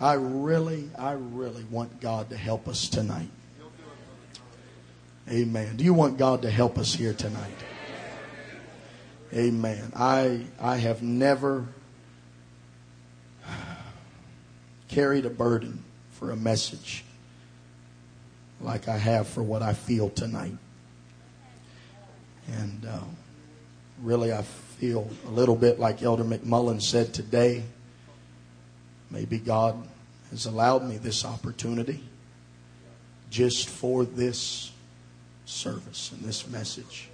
I really, I really want God to help us tonight. Amen. Do you want God to help us here tonight? Amen. I I have never carried a burden for a message like I have for what I feel tonight. And uh, really, I feel a little bit like Elder McMullen said today. Maybe God has allowed me this opportunity just for this service and this message.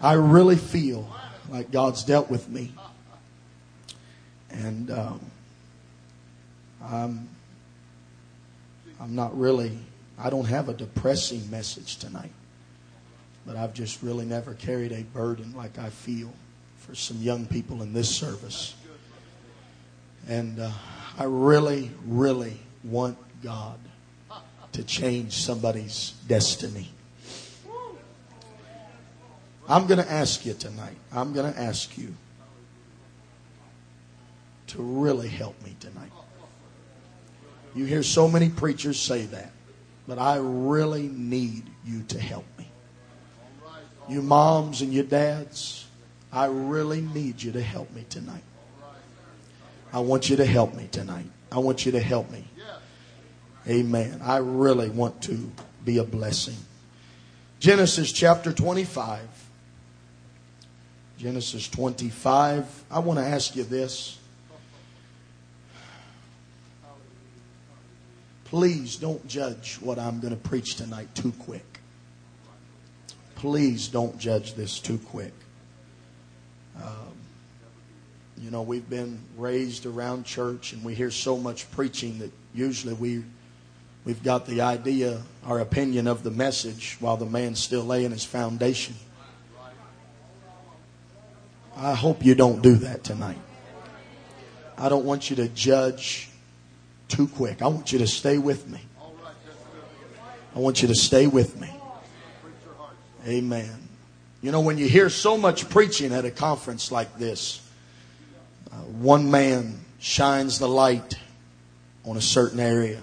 I really feel like God's dealt with me. And um, I'm, I'm not really, I don't have a depressing message tonight. But I've just really never carried a burden like I feel for some young people in this service. And uh, I really, really want God to change somebody's destiny. I'm going to ask you tonight, I'm going to ask you to really help me tonight. You hear so many preachers say that, but I really need you to help me. You moms and your dads, I really need you to help me tonight. I want you to help me tonight. I want you to help me. Amen. I really want to be a blessing. Genesis chapter 25. Genesis 25. I want to ask you this. Please don't judge what I'm going to preach tonight too quick. Please don't judge this too quick. Um, you know, we've been raised around church and we hear so much preaching that usually we, we've got the idea, our opinion of the message while the man's still laying his foundation. I hope you don't do that tonight. I don't want you to judge too quick. I want you to stay with me. I want you to stay with me. Amen. You know, when you hear so much preaching at a conference like this, uh, one man shines the light on a certain area.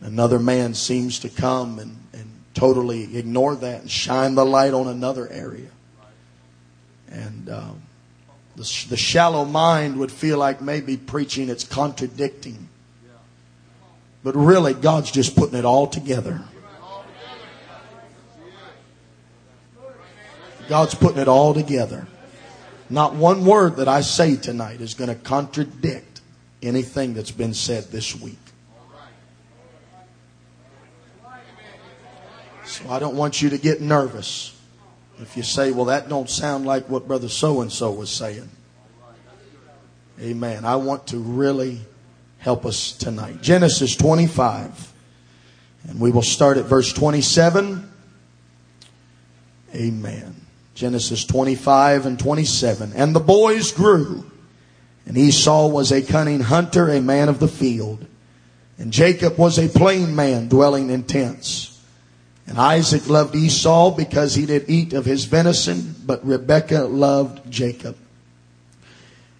Another man seems to come and, and totally ignore that and shine the light on another area. And um, the, the shallow mind would feel like maybe preaching it's contradicting. But really, God's just putting it all together. God's putting it all together. Not one word that I say tonight is going to contradict anything that's been said this week. So I don't want you to get nervous if you say, well, that don't sound like what Brother So and so was saying. Amen. I want to really help us tonight. Genesis 25. And we will start at verse 27. Amen. Genesis 25 and 27. And the boys grew, and Esau was a cunning hunter, a man of the field. And Jacob was a plain man dwelling in tents. And Isaac loved Esau because he did eat of his venison, but Rebekah loved Jacob.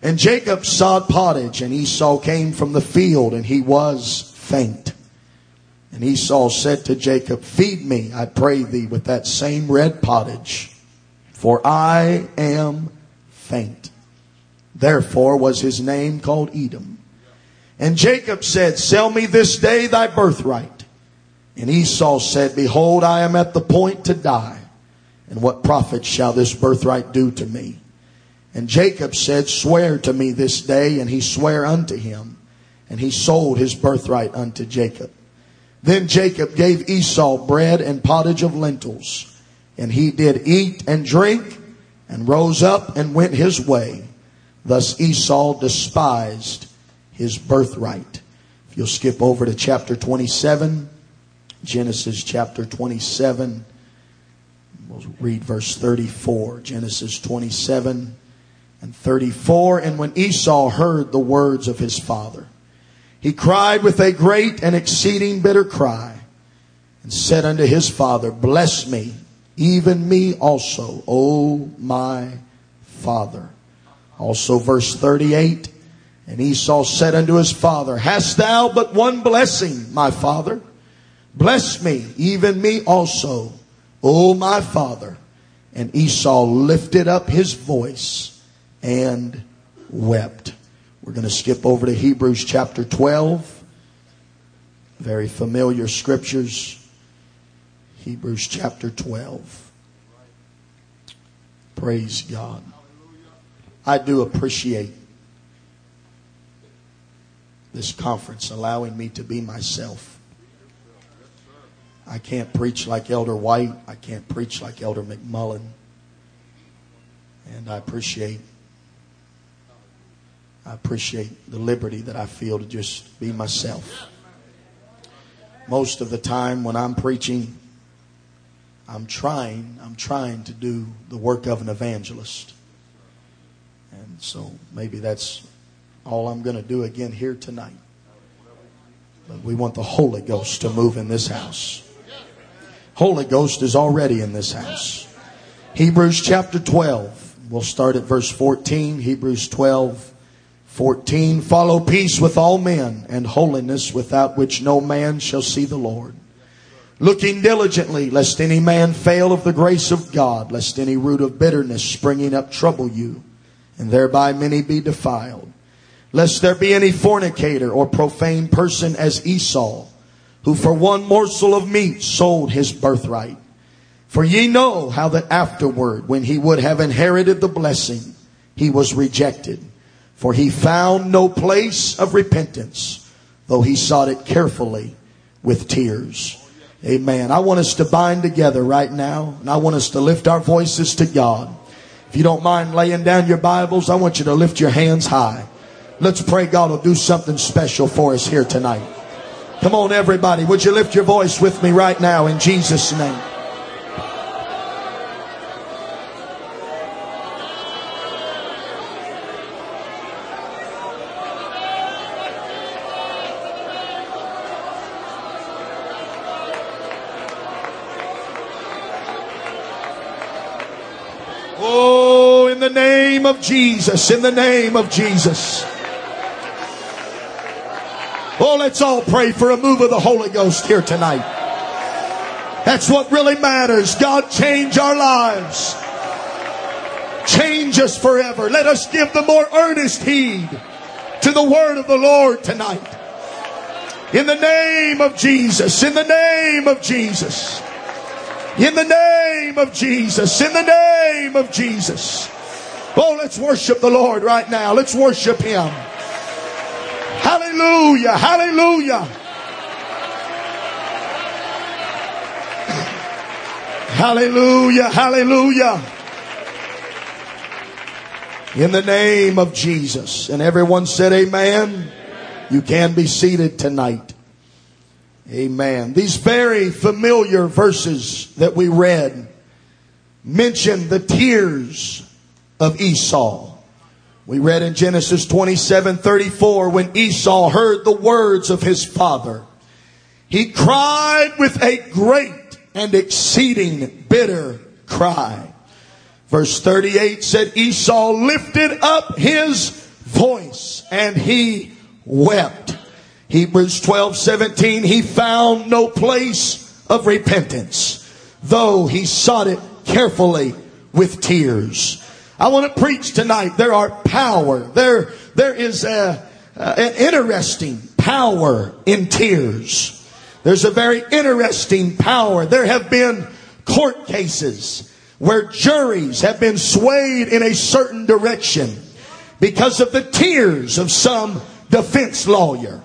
And Jacob sowed pottage, and Esau came from the field, and he was faint. And Esau said to Jacob, Feed me, I pray thee, with that same red pottage, for I am faint. Therefore was his name called Edom. And Jacob said, Sell me this day thy birthright. And Esau said, Behold, I am at the point to die. And what profit shall this birthright do to me? And Jacob said, Swear to me this day. And he sware unto him. And he sold his birthright unto Jacob. Then Jacob gave Esau bread and pottage of lentils. And he did eat and drink and rose up and went his way. Thus Esau despised his birthright. If you'll skip over to chapter 27, Genesis chapter 27, we'll read verse 34. Genesis 27 and 34. And when Esau heard the words of his father, he cried with a great and exceeding bitter cry and said unto his father, Bless me, even me also, O my father. Also verse 38. And Esau said unto his father, Hast thou but one blessing, my father? Bless me, even me also, O my father. And Esau lifted up his voice and wept. We're going to skip over to Hebrews chapter 12. Very familiar scriptures. Hebrews chapter 12. Praise God. I do appreciate this conference allowing me to be myself. I can't preach like Elder White. I can't preach like Elder McMullen. And I appreciate I appreciate the liberty that I feel to just be myself. Most of the time when I'm preaching, I'm trying, I'm trying to do the work of an evangelist. And so maybe that's all I'm going to do again here tonight. But we want the Holy Ghost to move in this house. Holy Ghost is already in this house. Hebrews chapter 12. We'll start at verse 14. Hebrews 12, 14. Follow peace with all men and holiness without which no man shall see the Lord looking diligently, lest any man fail of the grace of God, lest any root of bitterness springing up trouble you, and thereby many be defiled. Lest there be any fornicator or profane person as Esau, who for one morsel of meat sold his birthright. For ye know how that afterward, when he would have inherited the blessing, he was rejected. For he found no place of repentance, though he sought it carefully with tears. Amen. I want us to bind together right now, and I want us to lift our voices to God. If you don't mind laying down your Bibles, I want you to lift your hands high. Let's pray God will do something special for us here tonight. Come on, everybody. Would you lift your voice with me right now in Jesus' name? Name of Jesus. In the name of Jesus. Oh, let's all pray for a move of the Holy Ghost here tonight. That's what really matters. God, change our lives. Change us forever. Let us give the more earnest heed to the word of the Lord tonight. In the name of Jesus. In the name of Jesus. In the name of Jesus. In the name of Jesus. Oh, let's worship the Lord right now. Let's worship Him. Hallelujah. Hallelujah. Hallelujah. Hallelujah. In the name of Jesus. And everyone said, Amen. You can be seated tonight. Amen. These very familiar verses that we read mention the tears of Esau. We read in Genesis 27 34 when Esau heard the words of his father, he cried with a great and exceeding bitter cry. Verse 38 said Esau lifted up his voice and he wept. Hebrews 12 17 he found no place of repentance, though he sought it carefully with tears. I want to preach tonight. There are power. There, there is a, an interesting power in tears. There's a very interesting power. There have been court cases where juries have been swayed in a certain direction because of the tears of some defense lawyer,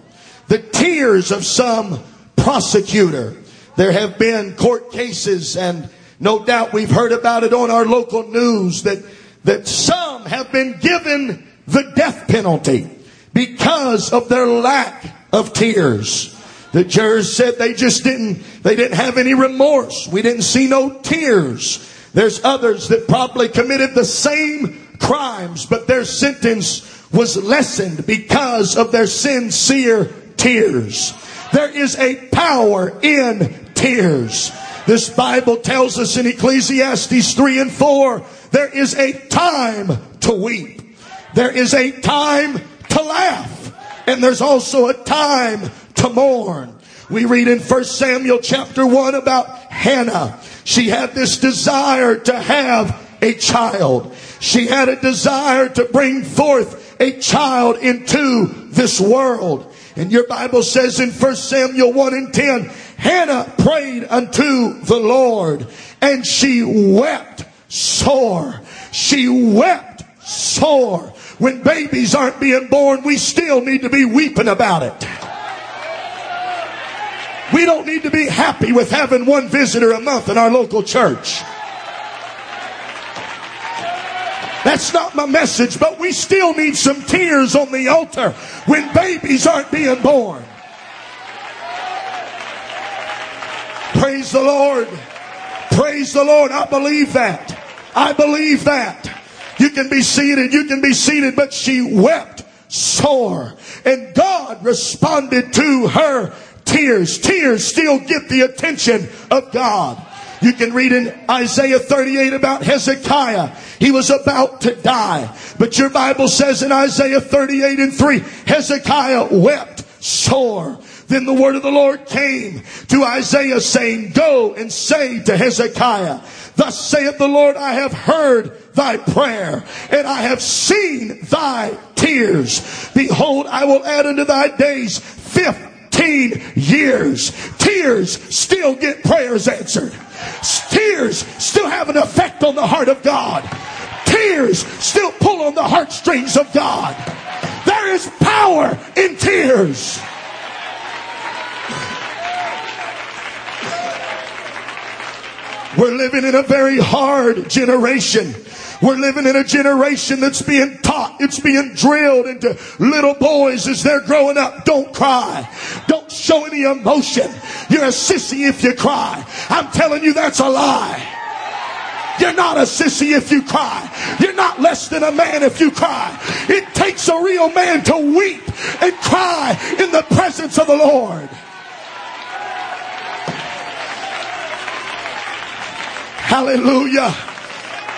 the tears of some prosecutor. There have been court cases and no doubt we've heard about it on our local news that that some have been given the death penalty because of their lack of tears. The jurors said they just didn't, they didn't have any remorse. We didn't see no tears. There's others that probably committed the same crimes, but their sentence was lessened because of their sincere tears. There is a power in tears. This Bible tells us in Ecclesiastes 3 and 4 there is a time to weep. There is a time to laugh. and there's also a time to mourn. We read in 1 Samuel chapter 1 about Hannah. She had this desire to have a child. She had a desire to bring forth a child into this world. And your Bible says in 1 Samuel 1 and 10, Hannah prayed unto the Lord and she wept sore. She wept sore. When babies aren't being born, we still need to be weeping about it. We don't need to be happy with having one visitor a month in our local church. That's not my message, but we still need some tears on the altar when babies aren't being born. Praise the Lord. Praise the Lord. I believe that. I believe that. You can be seated. You can be seated. But she wept sore. And God responded to her tears. Tears still get the attention of God. You can read in Isaiah 38 about Hezekiah. He was about to die. But your Bible says in Isaiah 38 and 3, Hezekiah wept sore. Then the word of the Lord came to Isaiah saying, Go and say to Hezekiah, Thus saith the Lord, I have heard thy prayer, and I have seen thy tears. Behold, I will add unto thy days fifteen years. Tears still get prayers answered. Tears still have an effect on the heart of God. Tears still pull on the heartstrings of God. There is power in tears. We're living in a very hard generation. We're living in a generation that's being taught, it's being drilled into little boys as they're growing up. Don't cry. Don't show any emotion. You're a sissy if you cry. I'm telling you that's a lie. You're not a sissy if you cry. You're not less than a man if you cry. It takes a real man to weep and cry in the presence of the Lord. Hallelujah.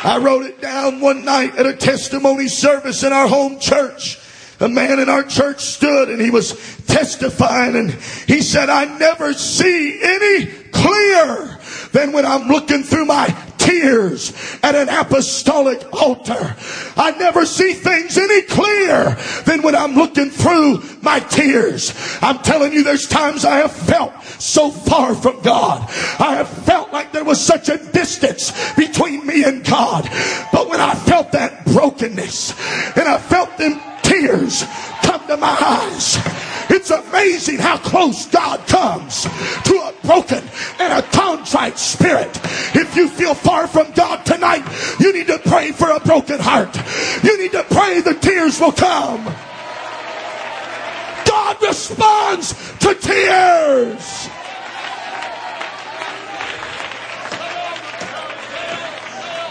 I wrote it down one night at a testimony service in our home church. A man in our church stood and he was testifying and he said, I never see any clearer than when I'm looking through my tears at an apostolic altar. I never see things any clearer than when I'm looking through my tears. I'm telling you, there's times I have felt so far from God. I have felt like there was such a distance between me and God. But when I felt that brokenness and I felt them tears come to my eyes. It's amazing how close God comes to a broken and a contrite spirit. If you feel far from God tonight, you need to pray for a broken heart. You need to pray the tears will come. God responds to tears.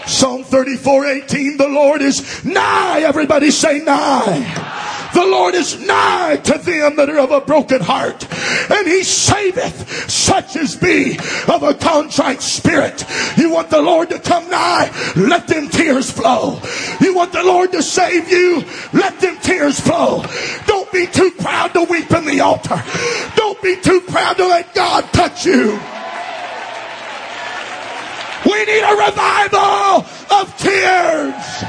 Psalm 34 18, the Lord is nigh. Everybody say nigh. The Lord is nigh to them that are of a broken heart, and he saveth such as be of a contrite spirit. You want the Lord to come nigh? Let them tears flow. You want the Lord to save you? Let them tears flow. Don't be too proud to weep in the altar. Don't be too proud to let God touch you. We need a revival of tears.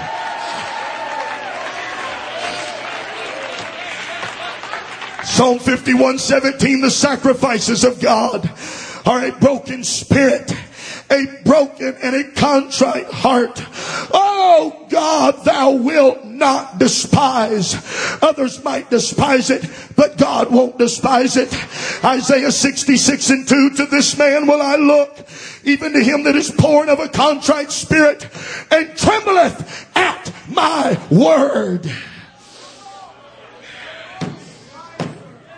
Psalm 51 17, the sacrifices of God are a broken spirit, a broken and a contrite heart. Oh God, thou wilt not despise. Others might despise it, but God won't despise it. Isaiah 66 and 2, to this man will I look, even to him that is born of a contrite spirit and trembleth at my word.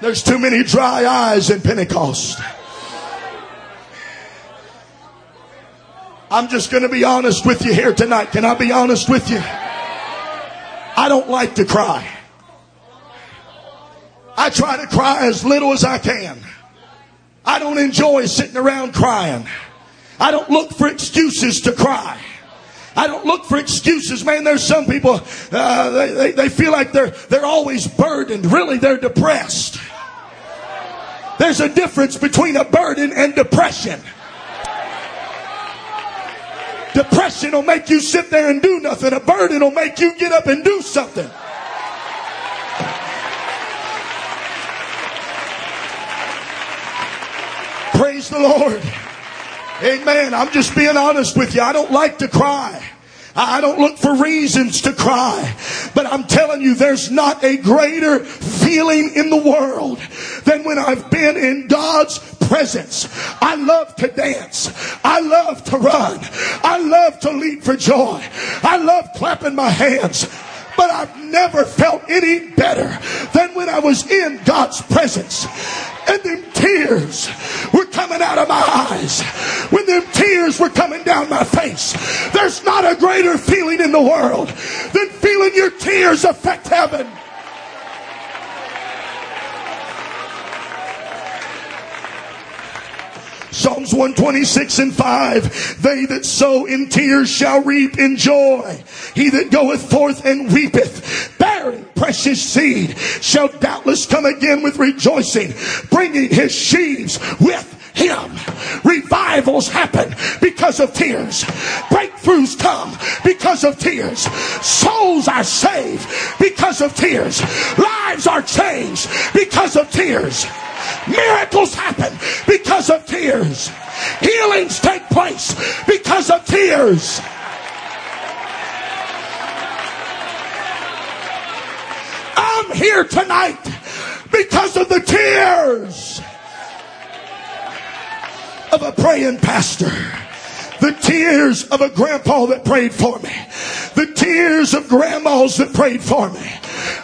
There's too many dry eyes in Pentecost. I'm just going to be honest with you here tonight. Can I be honest with you? I don't like to cry. I try to cry as little as I can. I don't enjoy sitting around crying. I don't look for excuses to cry. I don't look for excuses, man. There's some people, uh, they, they, they feel like they're, they're always burdened. Really, they're depressed. There's a difference between a burden and depression. Depression will make you sit there and do nothing. A burden will make you get up and do something. Praise the Lord. Amen. I'm just being honest with you. I don't like to cry. I don't look for reasons to cry, but I'm telling you, there's not a greater feeling in the world than when I've been in God's presence. I love to dance. I love to run. I love to leap for joy. I love clapping my hands. But I've never felt any better than when I was in God's presence. And them tears were coming out of my eyes. When them tears were coming down my face. There's not a greater feeling in the world than feeling your tears affect heaven. Psalms 126 and 5. They that sow in tears shall reap in joy. He that goeth forth and weepeth, bearing precious seed, shall doubtless come again with rejoicing, bringing his sheaves with him. Revivals happen because of tears. Breakthroughs come because of tears. Souls are saved because of tears. Lives are changed because of tears. Miracles happen because of tears. Healings take place because of tears. I'm here tonight because of the tears of a praying pastor. The tears of a grandpa that prayed for me. The tears of grandmas that prayed for me.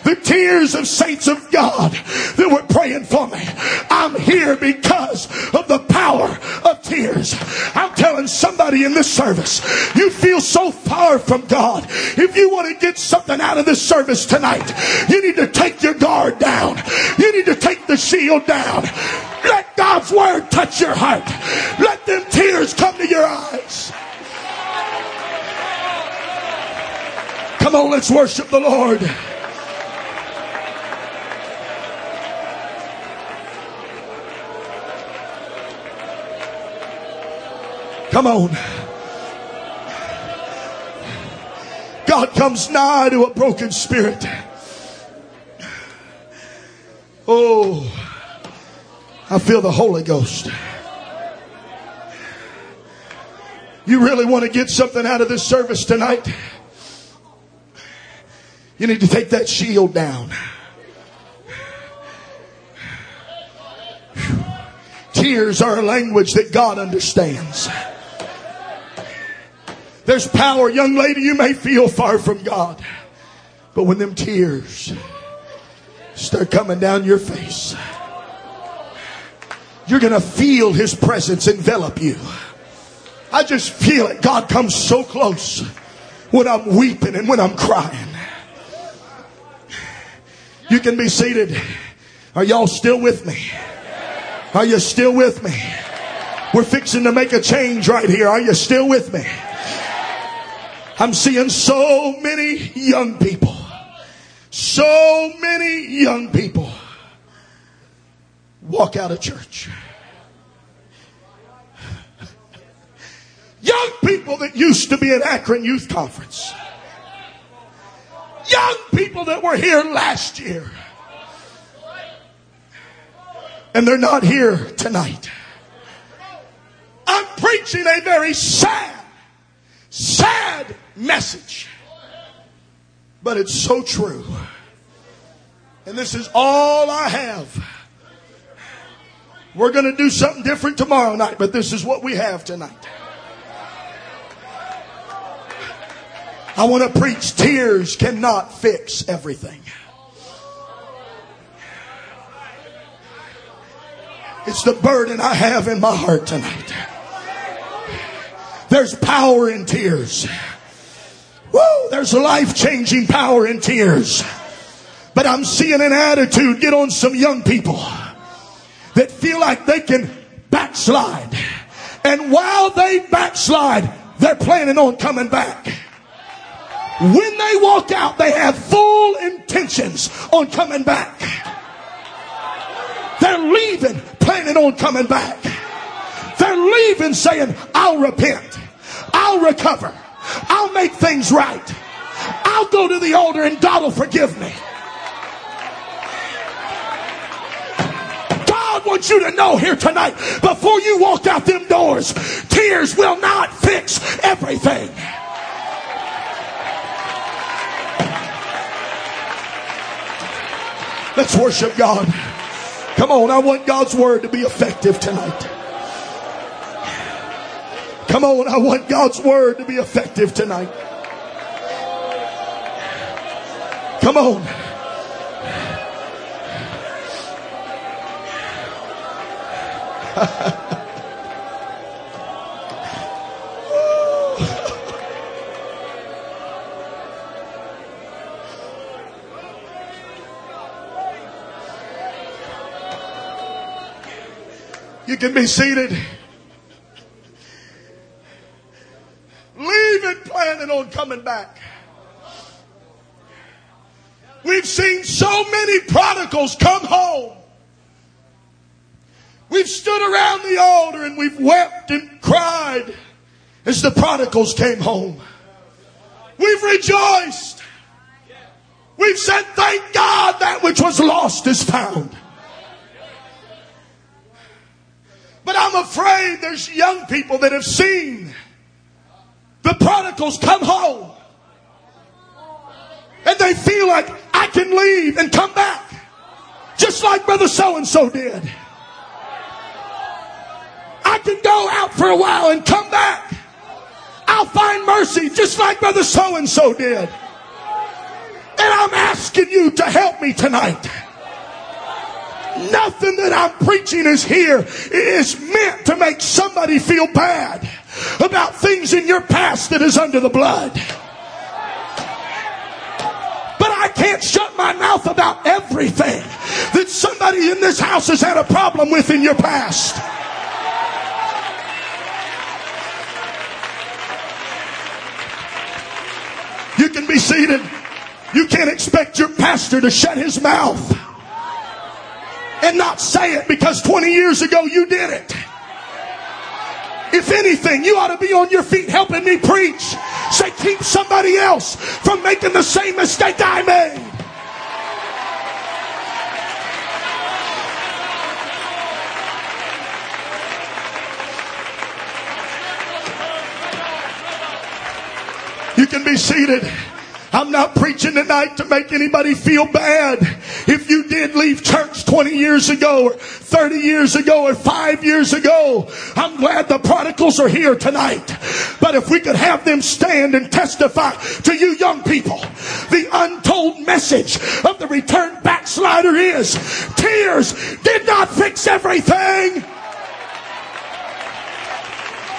The tears of saints of God that were praying for me. I'm here because of the power of tears. I'm telling somebody in this service, you feel so far from God. If you want to get something out of this service tonight, you need to take your guard down. You need to take the shield down. Let God's word touch your heart. Let them tears come to your eyes. Come on, let's worship the Lord. Come on. God comes nigh to a broken spirit. Oh, I feel the Holy Ghost. You really want to get something out of this service tonight? You need to take that shield down. Tears are a language that God understands. There's power, young lady, you may feel far from God. But when them tears start coming down your face, you're going to feel His presence envelop you. I just feel it. God comes so close when I'm weeping and when I'm crying. You can be seated. Are y'all still with me? Are you still with me? We're fixing to make a change right here. Are you still with me? I'm seeing so many young people. So many young people walk out of church. Young people that used to be at Akron Youth Conference. Young people that were here last year. And they're not here tonight. I'm preaching a very sad, sad message. But it's so true. And this is all I have. We're going to do something different tomorrow night, but this is what we have tonight. I want to preach tears cannot fix everything. It's the burden I have in my heart tonight. There's power in tears. Woo, there's life changing power in tears. But I'm seeing an attitude get on some young people that feel like they can backslide. And while they backslide, they're planning on coming back. When they walk out, they have full intentions on coming back. They're leaving planning on coming back. They're leaving saying, I'll repent. I'll recover. I'll make things right. I'll go to the altar and God will forgive me. God wants you to know here tonight, before you walk out them doors, tears will not fix everything. Let's worship God. Come on, I want God's word to be effective tonight. Come on, I want God's word to be effective tonight. Come on. You can be seated. Leaving planning on coming back. We've seen so many prodigals come home. We've stood around the altar and we've wept and cried as the prodigals came home. We've rejoiced. We've said, thank God that which was lost is found. But I'm afraid there's young people that have seen the prodigals come home and they feel like I can leave and come back. Just like brother so and so did. I can go out for a while and come back. I'll find mercy just like brother so and so did. And I'm asking you to help me tonight. Nothing that I'm preaching is here is meant to make somebody feel bad about things in your past that is under the blood. But I can't shut my mouth about everything that somebody in this house has had a problem with in your past. Can be seated. You can't expect your pastor to shut his mouth and not say it because 20 years ago you did it. If anything, you ought to be on your feet helping me preach. Say, keep somebody else from making the same mistake I made. Can be seated. I'm not preaching tonight to make anybody feel bad. If you did leave church 20 years ago or 30 years ago or five years ago, I'm glad the prodigals are here tonight. But if we could have them stand and testify to you young people, the untold message of the returned backslider is tears did not fix everything.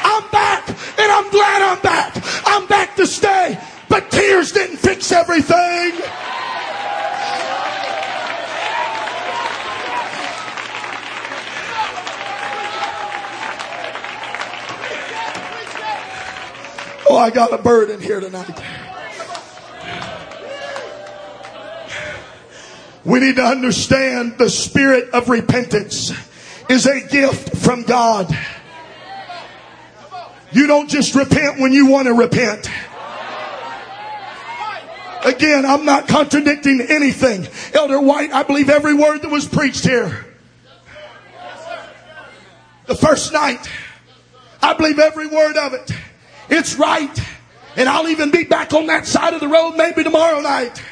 I'm back and I'm glad I'm back. I'm back to stay. But tears didn't fix everything. Oh, I got a burden here tonight. We need to understand the spirit of repentance is a gift from God. You don't just repent when you want to repent. Again, I'm not contradicting anything. Elder White, I believe every word that was preached here. The first night, I believe every word of it. It's right. And I'll even be back on that side of the road maybe tomorrow night.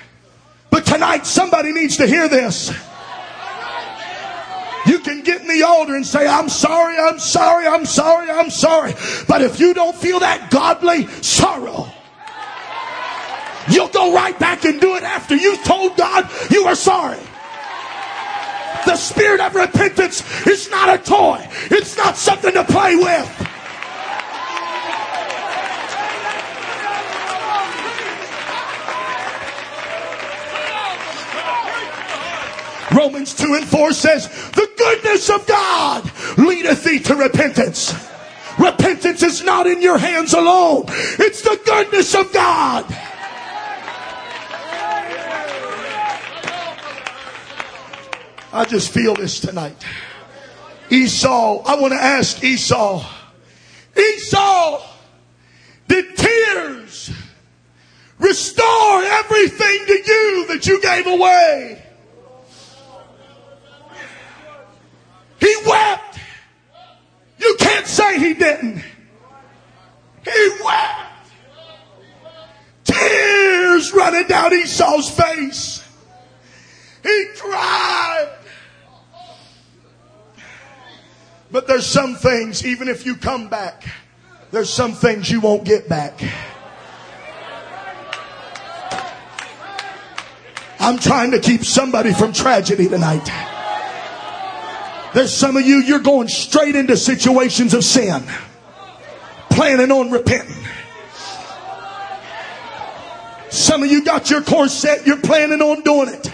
But tonight, somebody needs to hear this. You can get in the altar and say, I'm sorry, I'm sorry, I'm sorry, I'm sorry. But if you don't feel that godly sorrow, You'll go right back and do it after you told God you are sorry. The spirit of repentance is not a toy. It's not something to play with. Romans 2 and 4 says, The goodness of God leadeth thee to repentance. Repentance is not in your hands alone. It's the goodness of God. I just feel this tonight. Esau, I want to ask Esau, Esau, did tears restore everything to you that you gave away? He wept. You can't say he didn't. He wept. Tears running down Esau's face. He cried. But there's some things, even if you come back, there's some things you won't get back. I'm trying to keep somebody from tragedy tonight. There's some of you, you're going straight into situations of sin, planning on repenting. Some of you got your course set, you're planning on doing it,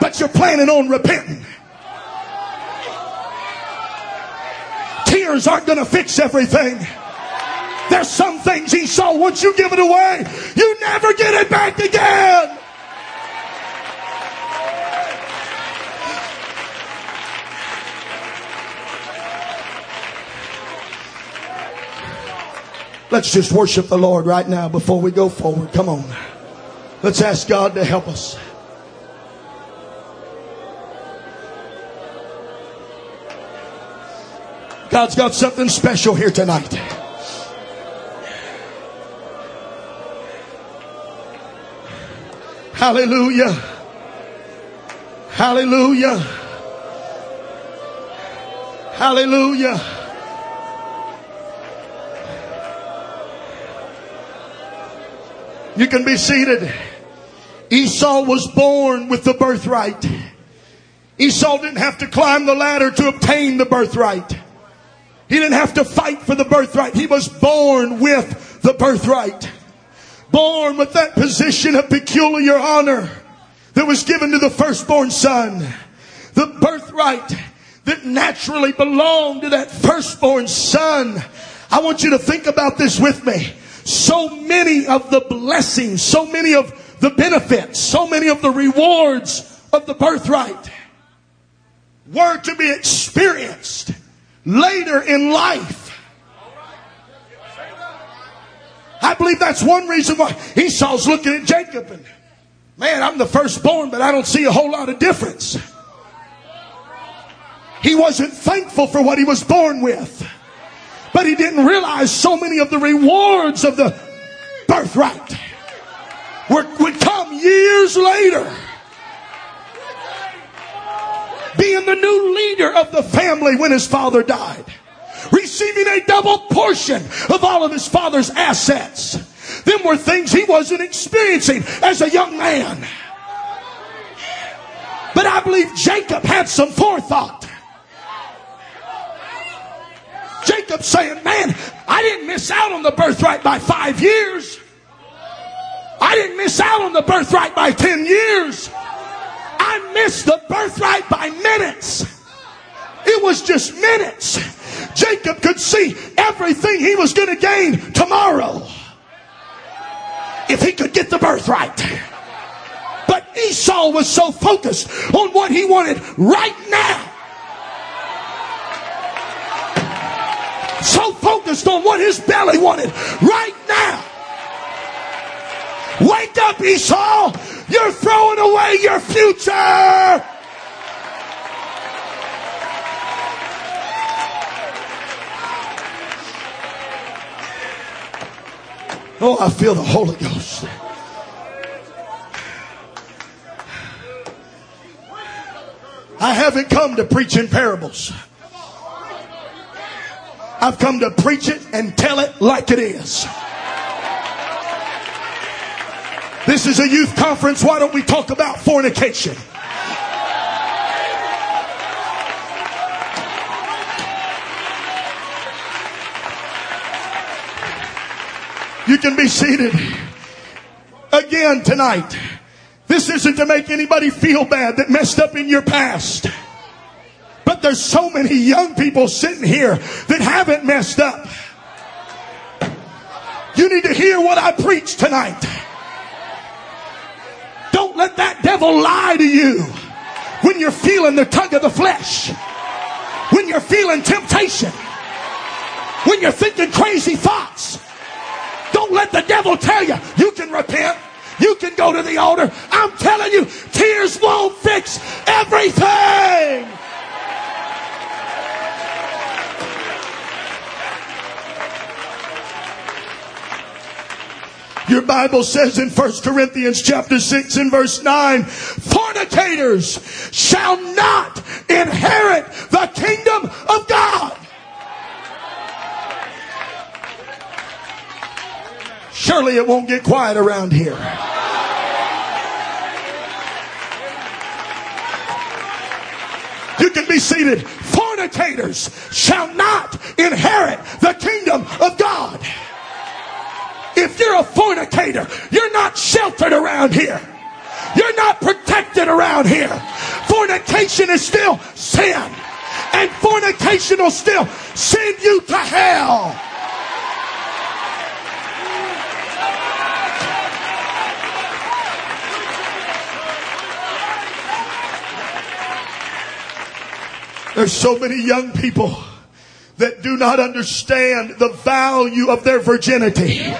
but you're planning on repenting. Tears aren't going to fix everything. There's some things Esau, once you give it away, you never get it back again. Let's just worship the Lord right now before we go forward. Come on. Let's ask God to help us. God's got something special here tonight. Hallelujah. Hallelujah. Hallelujah. You can be seated. Esau was born with the birthright. Esau didn't have to climb the ladder to obtain the birthright. He didn't have to fight for the birthright. He was born with the birthright. Born with that position of peculiar honor that was given to the firstborn son. The birthright that naturally belonged to that firstborn son. I want you to think about this with me so many of the blessings, so many of the benefits, so many of the rewards of the birthright were to be experienced later in life. I believe that's one reason why Esau's looking at Jacob and, man, I'm the firstborn, but I don't see a whole lot of difference. He wasn't thankful for what he was born with. But he didn't realize so many of the rewards of the birthright were, would come years later. Being the new leader of the family when his father died. Receiving a double portion of all of his father's assets. Them were things he wasn't experiencing as a young man. But I believe Jacob had some forethought. Jacob saying, Man, I didn't miss out on the birthright by five years. I didn't miss out on the birthright by 10 years. I missed the birthright by minutes. It was just minutes. Jacob could see everything he was going to gain tomorrow if he could get the birthright. But Esau was so focused on what he wanted right now so focused on what his belly wanted right now. Wake up, Esau. You're throwing away your future. Oh, I feel the Holy Ghost. I haven't come to preach in parables. I've come to preach it and tell it like it is. This is a youth conference. Why don't we talk about fornication? You can be seated again tonight. This isn't to make anybody feel bad that messed up in your past there's so many young people sitting here that haven't messed up. You need to hear what I preach tonight. Don't let that devil lie to you when you're feeling the tug of the flesh, when you're feeling temptation, when you're thinking crazy thoughts. Don't let the devil tell you you can repent. You can go to the altar. I'm telling you, tears won't fix everything. Your Bible says in 1 Corinthians chapter 6 and verse 9, fornicators shall not inherit the kingdom of God. Surely it won't get quiet around here. You can be seated. Fornicators shall not inherit the kingdom of God. If you're a you're not sheltered around here. You're not protected around here. Fornication is still sin. And fornication will still send you to hell. There's so many young people that do not understand the value of their virginity.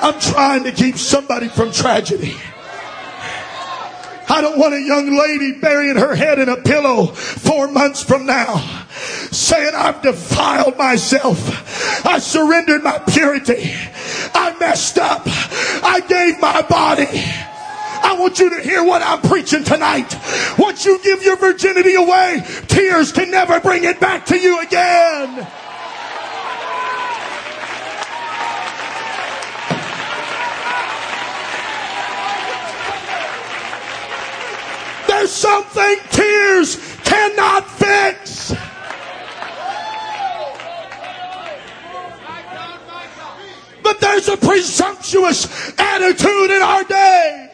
I'm trying to keep somebody from tragedy. I don't want a young lady burying her head in a pillow four months from now saying, I've defiled myself. I surrendered my purity. I messed up. I gave my body. I want you to hear what I'm preaching tonight. Once you give your virginity away, tears can never bring it back to you again. There's something tears cannot fix. But there's a presumptuous attitude in our day.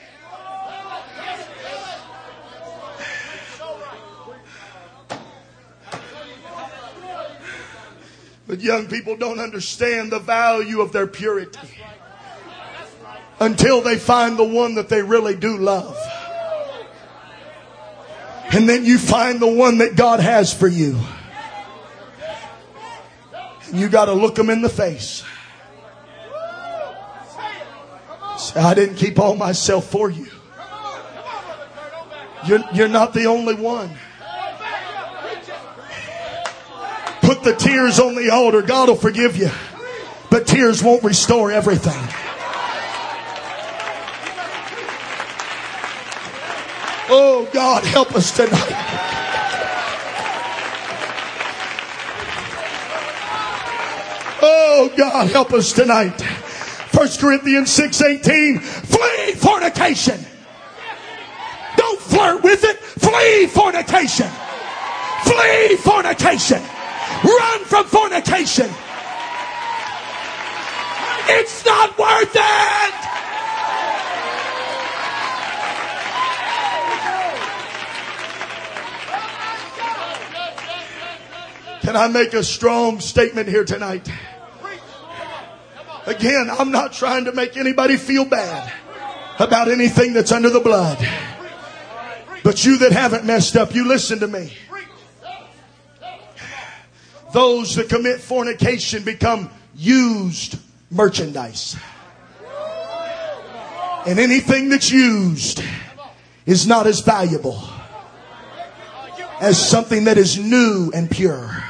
But young people don't understand the value of their purity until they find the one that they really do love. And then you find the one that God has for you. And you got to look them in the face. Say, I didn't keep all myself for you. You're, you're not the only one. Put the tears on the altar. God will forgive you. But tears won't restore everything. Oh, God, help us tonight. Oh, God, help us tonight. 1 Corinthians 6 18. Flee fornication. Don't flirt with it. Flee fornication. Flee fornication. Run from fornication. It's not worth it. Can I make a strong statement here tonight? Again, I'm not trying to make anybody feel bad about anything that's under the blood. But you that haven't messed up, you listen to me. Those that commit fornication become used merchandise. And anything that's used is not as valuable as something that is new and pure.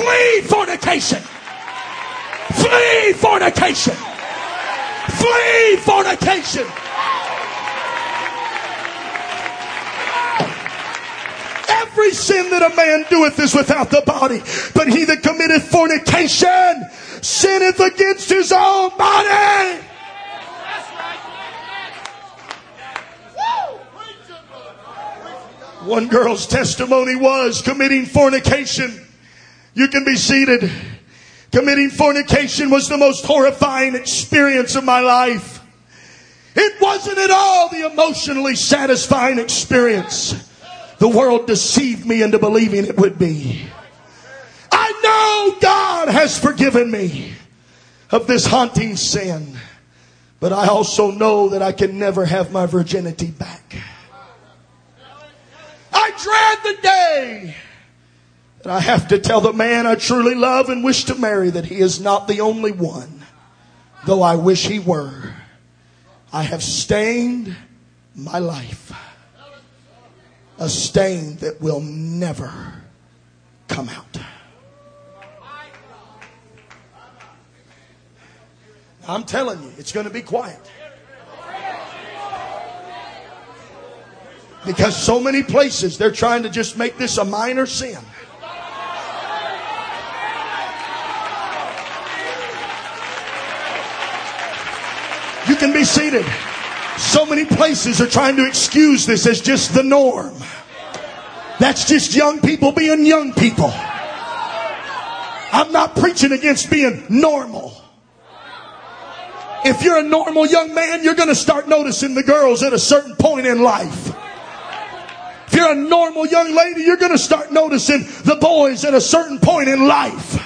Flee fornication. Flee fornication. Flee fornication. Every sin that a man doeth is without the body, but he that committeth fornication sinneth against his own body. One girl's testimony was committing fornication. You can be seated. Committing fornication was the most horrifying experience of my life. It wasn't at all the emotionally satisfying experience the world deceived me into believing it would be. I know God has forgiven me of this haunting sin, but I also know that I can never have my virginity back. I dread the day that I have to tell the man I truly love and wish to marry that he is not the only one, though I wish he were. I have stained my life. A stain that will never come out. I'm telling you, it's going to be quiet. Because so many places they're trying to just make this a minor sin. You can be seated. So many places are trying to excuse this as just the norm. That's just young people being young people. I'm not preaching against being normal. If you're a normal young man, you're going to start noticing the girls at a certain point in life. If you're a normal young lady, you're going to start noticing the boys at a certain point in life.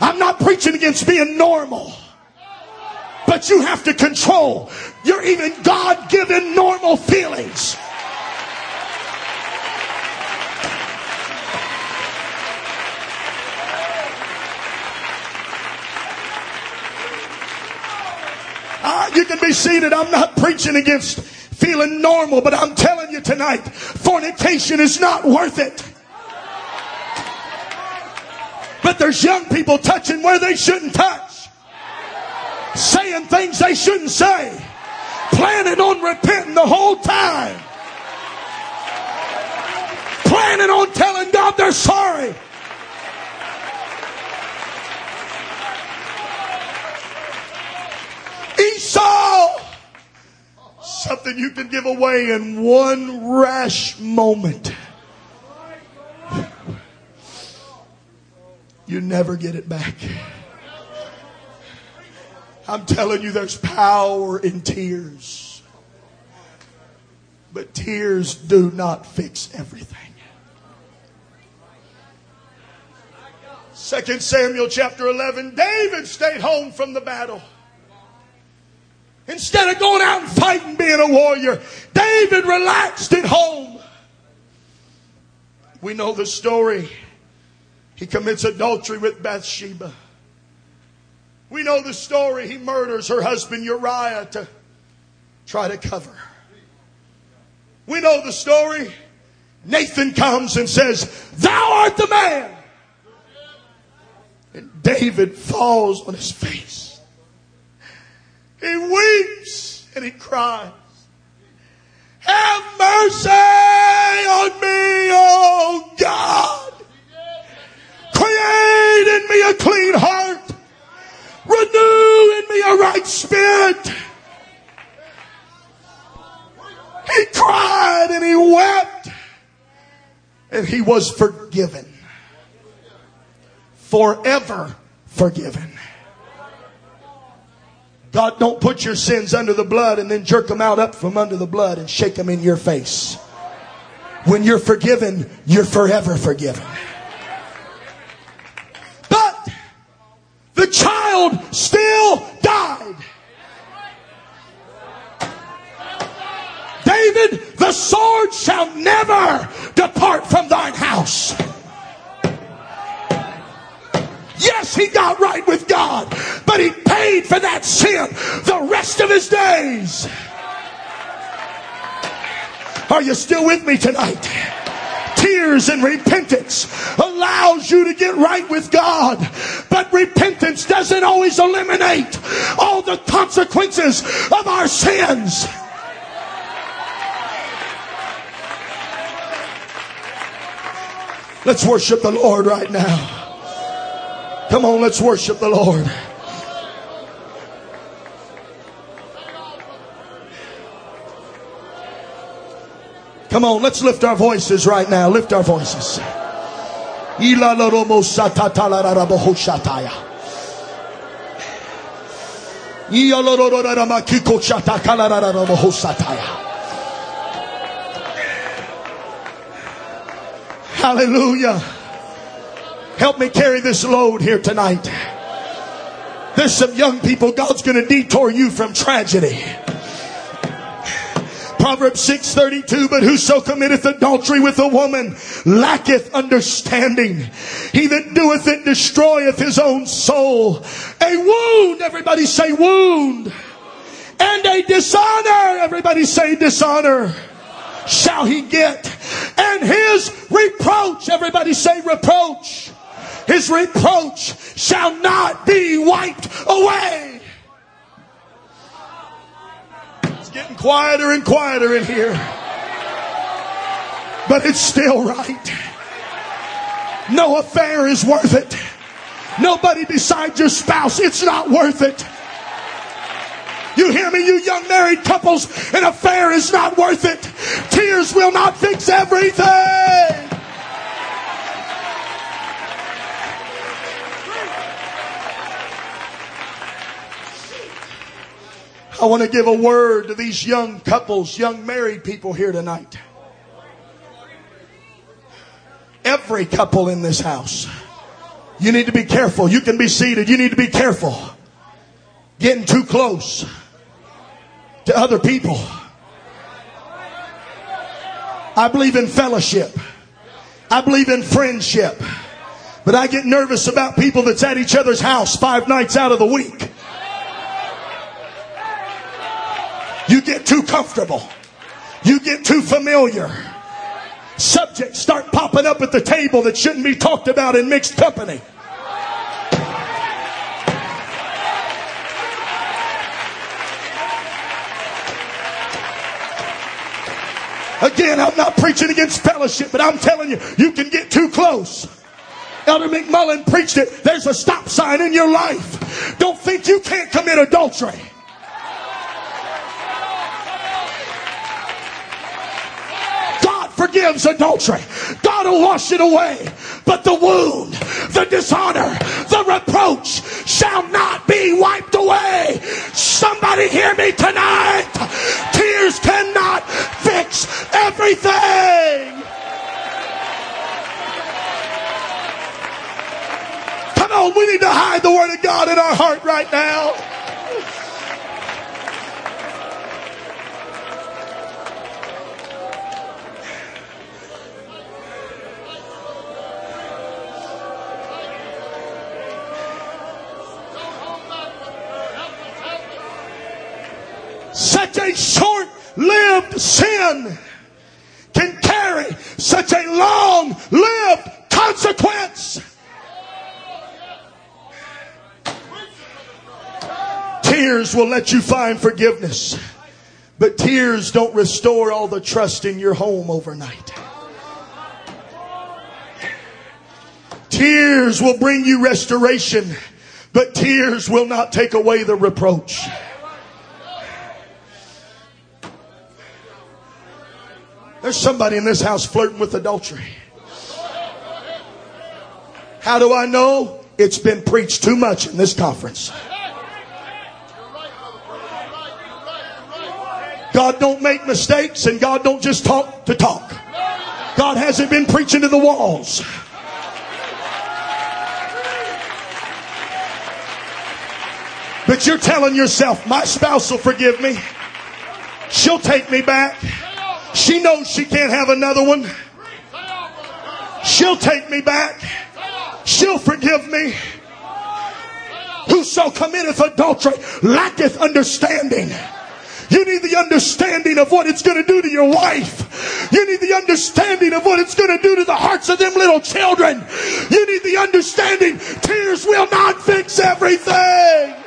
I'm not preaching against being normal. But you have to control your even God given normal feelings. Uh, you can be seated. I'm not preaching against feeling normal, but I'm telling you tonight, fornication is not worth it. But there's young people touching where they shouldn't touch, saying things they shouldn't say, planning on repenting the whole time, planning on telling God they're sorry. Esau. Something you can give away in one rash moment. You never get it back. I'm telling you, there's power in tears. But tears do not fix everything. Second Samuel chapter 11, David stayed home from the battle. Instead of going out and fighting, being a warrior, David relaxed at home. We know the story. He commits adultery with Bathsheba. We know the story. He murders her husband Uriah to try to cover. We know the story. Nathan comes and says, Thou art the man. And David falls on his face. He weeps and he cries. Have mercy on me, oh God. Create in me a clean heart. Renew in me a right spirit. He cried and he wept. And he was forgiven. Forever forgiven. God, don't put your sins under the blood and then jerk them out up from under the blood and shake them in your face. When you're forgiven, you're forever forgiven. But the child still died. David, the sword shall never depart from thine house. Yes, he got right with God, but he paid for that sin the rest of his days. Are you still with me tonight? Tears and repentance allows you to get right with God, but repentance doesn't always eliminate all the consequences of our sins. Let's worship the Lord right now. Come on, let's worship the Lord. Come on, let's lift our voices right now. Lift our voices. Hallelujah. Help me carry this load here tonight. There's some young people, God's going to detour you from tragedy. Proverbs 6:32 but whoso committeth adultery with a woman lacketh understanding. He that doeth it destroyeth his own soul. A wound everybody say wound. And a dishonor everybody say dishonor shall he get. And his reproach everybody say reproach. His reproach shall not be wiped away getting quieter and quieter in here. But it's still right. No affair is worth it. Nobody besides your spouse, it's not worth it. You hear me, you young married couples? An affair is not worth it. Tears will not fix everything. I want to give a word to these young couples, young married people here tonight. Every couple in this house. You need to be careful. You can be seated. You need to be careful. Getting too close to other people. I believe in fellowship. I believe in friendship. But I get nervous about people that's at each other's house five nights out of the week. You get too comfortable. You get too familiar. Subjects start popping up at the table that shouldn't be talked about in mixed company. Again, I'm not preaching against fellowship, but I'm telling you, you can get too close. Elder McMullen preached it. There's a stop sign in your life. Don't think you can't commit adultery. Forgives adultery. God will wash it away. But the wound, the dishonor, the reproach shall not be wiped away. Somebody hear me tonight. Tears cannot fix everything. Come on, we need to hide the word of God in our heart right now. Such a short lived sin can carry such a long lived consequence. Tears will let you find forgiveness, but tears don't restore all the trust in your home overnight. Tears will bring you restoration, but tears will not take away the reproach. There's somebody in this house flirting with adultery. How do I know? It's been preached too much in this conference. God don't make mistakes and God don't just talk to talk. God hasn't been preaching to the walls. But you're telling yourself, my spouse will forgive me. She'll take me back. She knows she can't have another one. She'll take me back. She'll forgive me. Whoso committeth adultery lacketh understanding. You need the understanding of what it's going to do to your wife. You need the understanding of what it's going to do to the hearts of them little children. You need the understanding tears will not fix everything.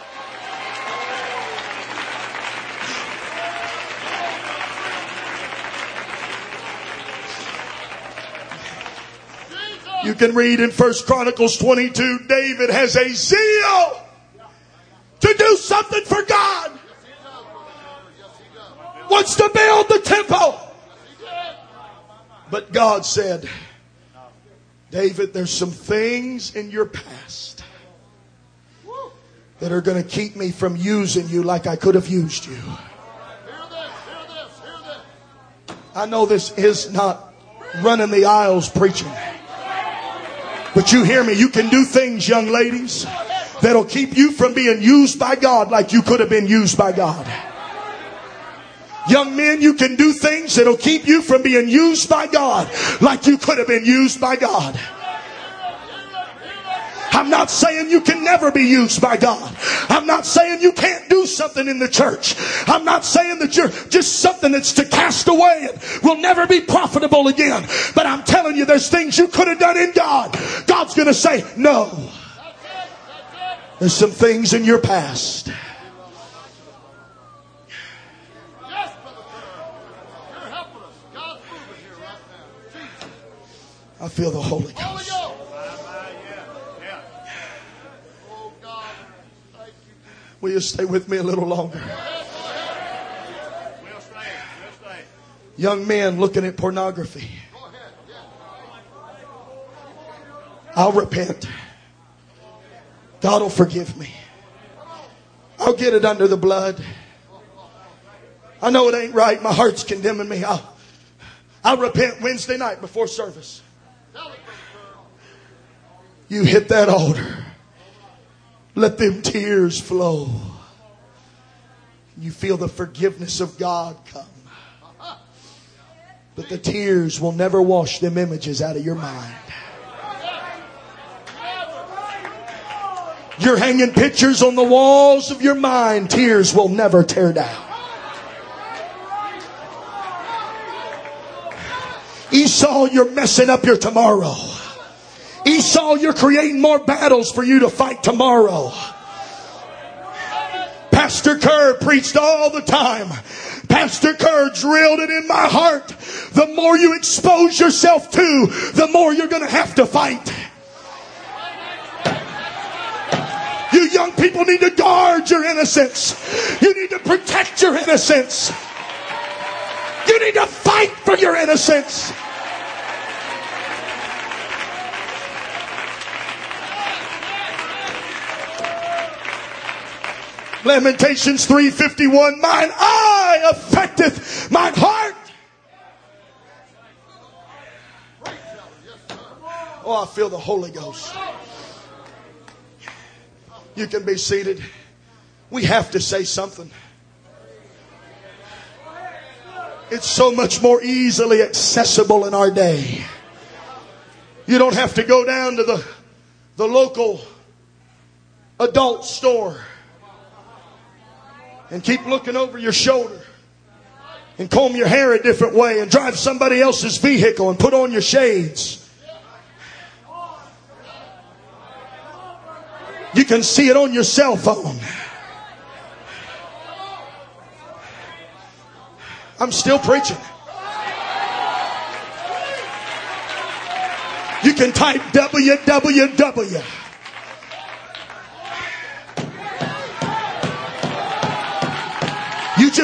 You can read in First Chronicles 22, David has a zeal to do something for God. Wants to build the temple. But God said, David, there's some things in your past that are going to keep me from using you like I could have used you. I know this is not running the aisles preaching. But you hear me, you can do things, young ladies, that'll keep you from being used by God like you could have been used by God. Young men, you can do things that'll keep you from being used by God like you could have been used by God. I'm not saying you can never be used by God. I'm not saying you can't do something in the church. I'm not saying that you're just something that's to cast away and will never be profitable again. But I'm telling you, there's things you could have done in God. God's going to say, no. There's some things in your past. I feel the Holy Ghost. Will you stay with me a little longer? Young men looking at pornography. I'll repent. God will forgive me. I'll get it under the blood. I know it ain't right. My heart's condemning me. I'll, I'll repent Wednesday night before service. You hit that altar. Let them tears flow. You feel the forgiveness of God come. But the tears will never wash them images out of your mind. You're hanging pictures on the walls of your mind. Tears will never tear down. Esau, you're messing up your tomorrow. Esau, you're creating more battles for you to fight tomorrow. Pastor Kerr preached all the time. Pastor Kerr drilled it in my heart. The more you expose yourself to, the more you're going to have to fight. You young people need to guard your innocence. You need to protect your innocence. You need to fight for your innocence. Lamentations 3:51 Mine eye affecteth mine heart. Oh, I feel the Holy Ghost. You can be seated. We have to say something. It's so much more easily accessible in our day. You don't have to go down to the, the local adult store and keep looking over your shoulder and comb your hair a different way and drive somebody else's vehicle and put on your shades. You can see it on your cell phone. I'm still preaching. You can type www.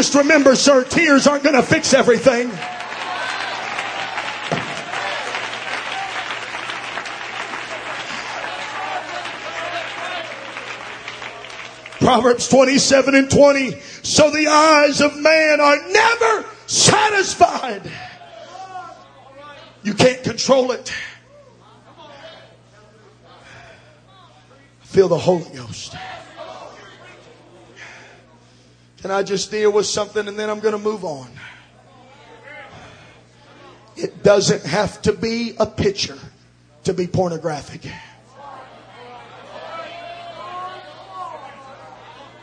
Just remember, sir, tears aren't going to fix everything. Proverbs 27 and 20. So the eyes of man are never satisfied. You can't control it. Feel the Holy Ghost. Can I just deal with something and then I'm going to move on? It doesn't have to be a picture to be pornographic.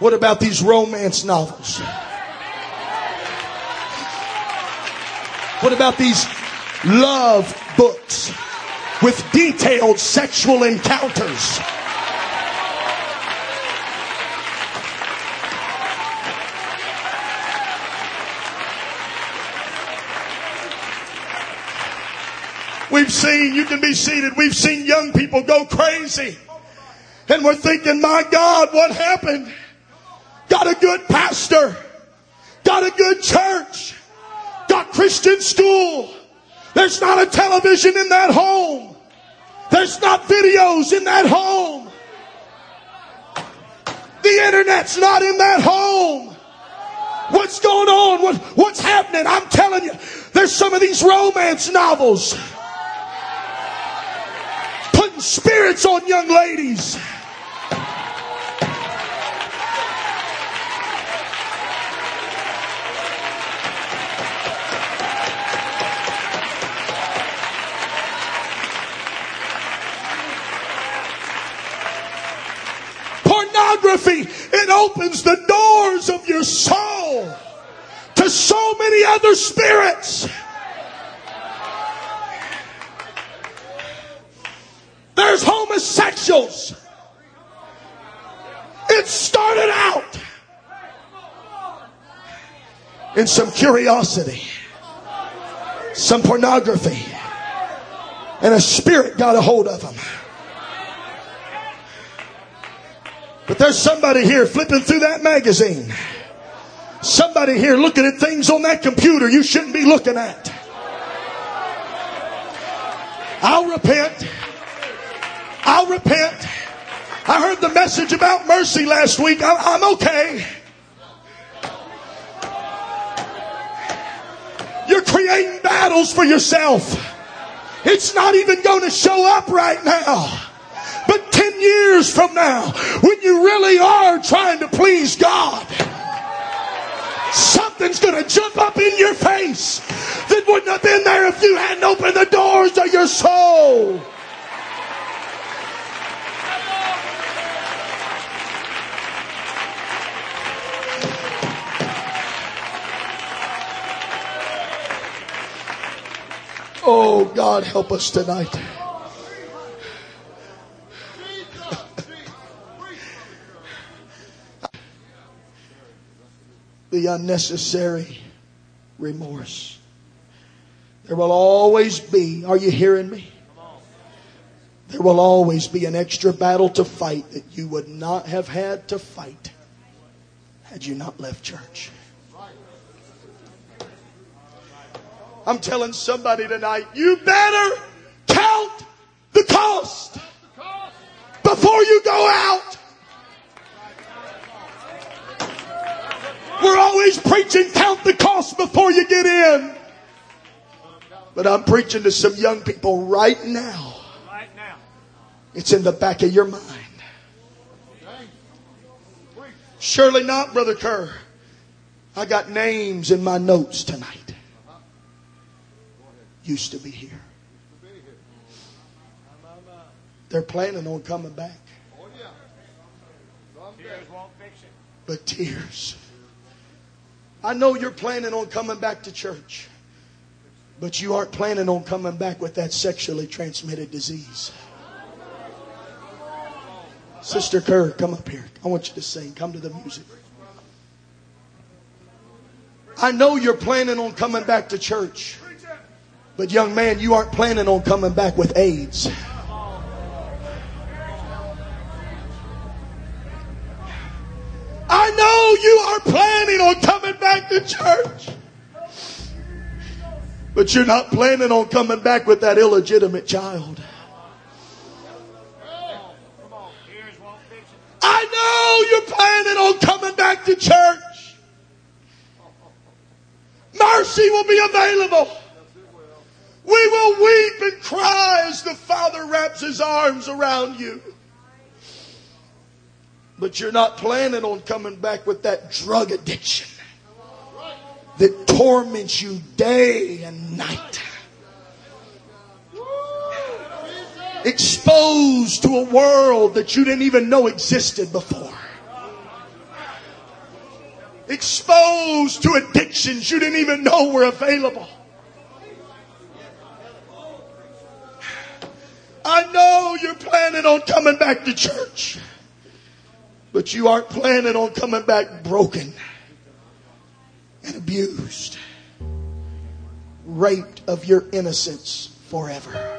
What about these romance novels? What about these love books with detailed sexual encounters? We've seen, you can be seated, we've seen young people go crazy. And we're thinking, my God, what happened? Got a good pastor. Got a good church. Got Christian school. There's not a television in that home. There's not videos in that home. The internet's not in that home. What's going on? What, what's happening? I'm telling you, there's some of these romance novels spirits on young ladies. Pornography, it opens the doors of your soul to so many other spirits. There's homosexuals. It started out in some curiosity, some pornography, and a spirit got a hold of them. But there's somebody here flipping through that magazine. Somebody here looking at things on that computer you shouldn't be looking at. I'll repent. I'll repent. I heard the message about mercy last week. I, am okay. You're creating battles for yourself. It's not even going to show up right now. But 10 years from now, when you really are trying to please God, something's going to jump up in your face that wouldn't have been there if you hadn't opened the doors of your soul. Oh, God, help us tonight. the unnecessary remorse. There will always be, are you hearing me? There will always be an extra battle to fight that you would not have had to fight had you not left church. I'm telling somebody tonight, you better count the cost before you go out. We're always preaching count the cost before you get in. But I'm preaching to some young people right now. It's in the back of your mind. Surely not, Brother Kerr. I got names in my notes tonight used to be here. They're planning on coming back. But tears. I know you're planning on coming back to church, but you aren't planning on coming back with that sexually transmitted disease. Sister Kerr, come up here. I want you to sing. Come to the music. I know you're planning on coming back to church. But young man, you aren't planning on coming back with AIDS. I know you are planning on coming back to church. But you're not planning on coming back with that illegitimate child. I know you're planning on coming back to church. Mercy will be available. We will weep and cry as the Father wraps his arms around you. But you're not planning on coming back with that drug addiction that torments you day and night. Exposed to a world that you didn't even know existed before. Exposed to addictions you didn't even know were available. I know you're planning on coming back to church, but you aren't planning on coming back broken and abused, raped of your innocence forever.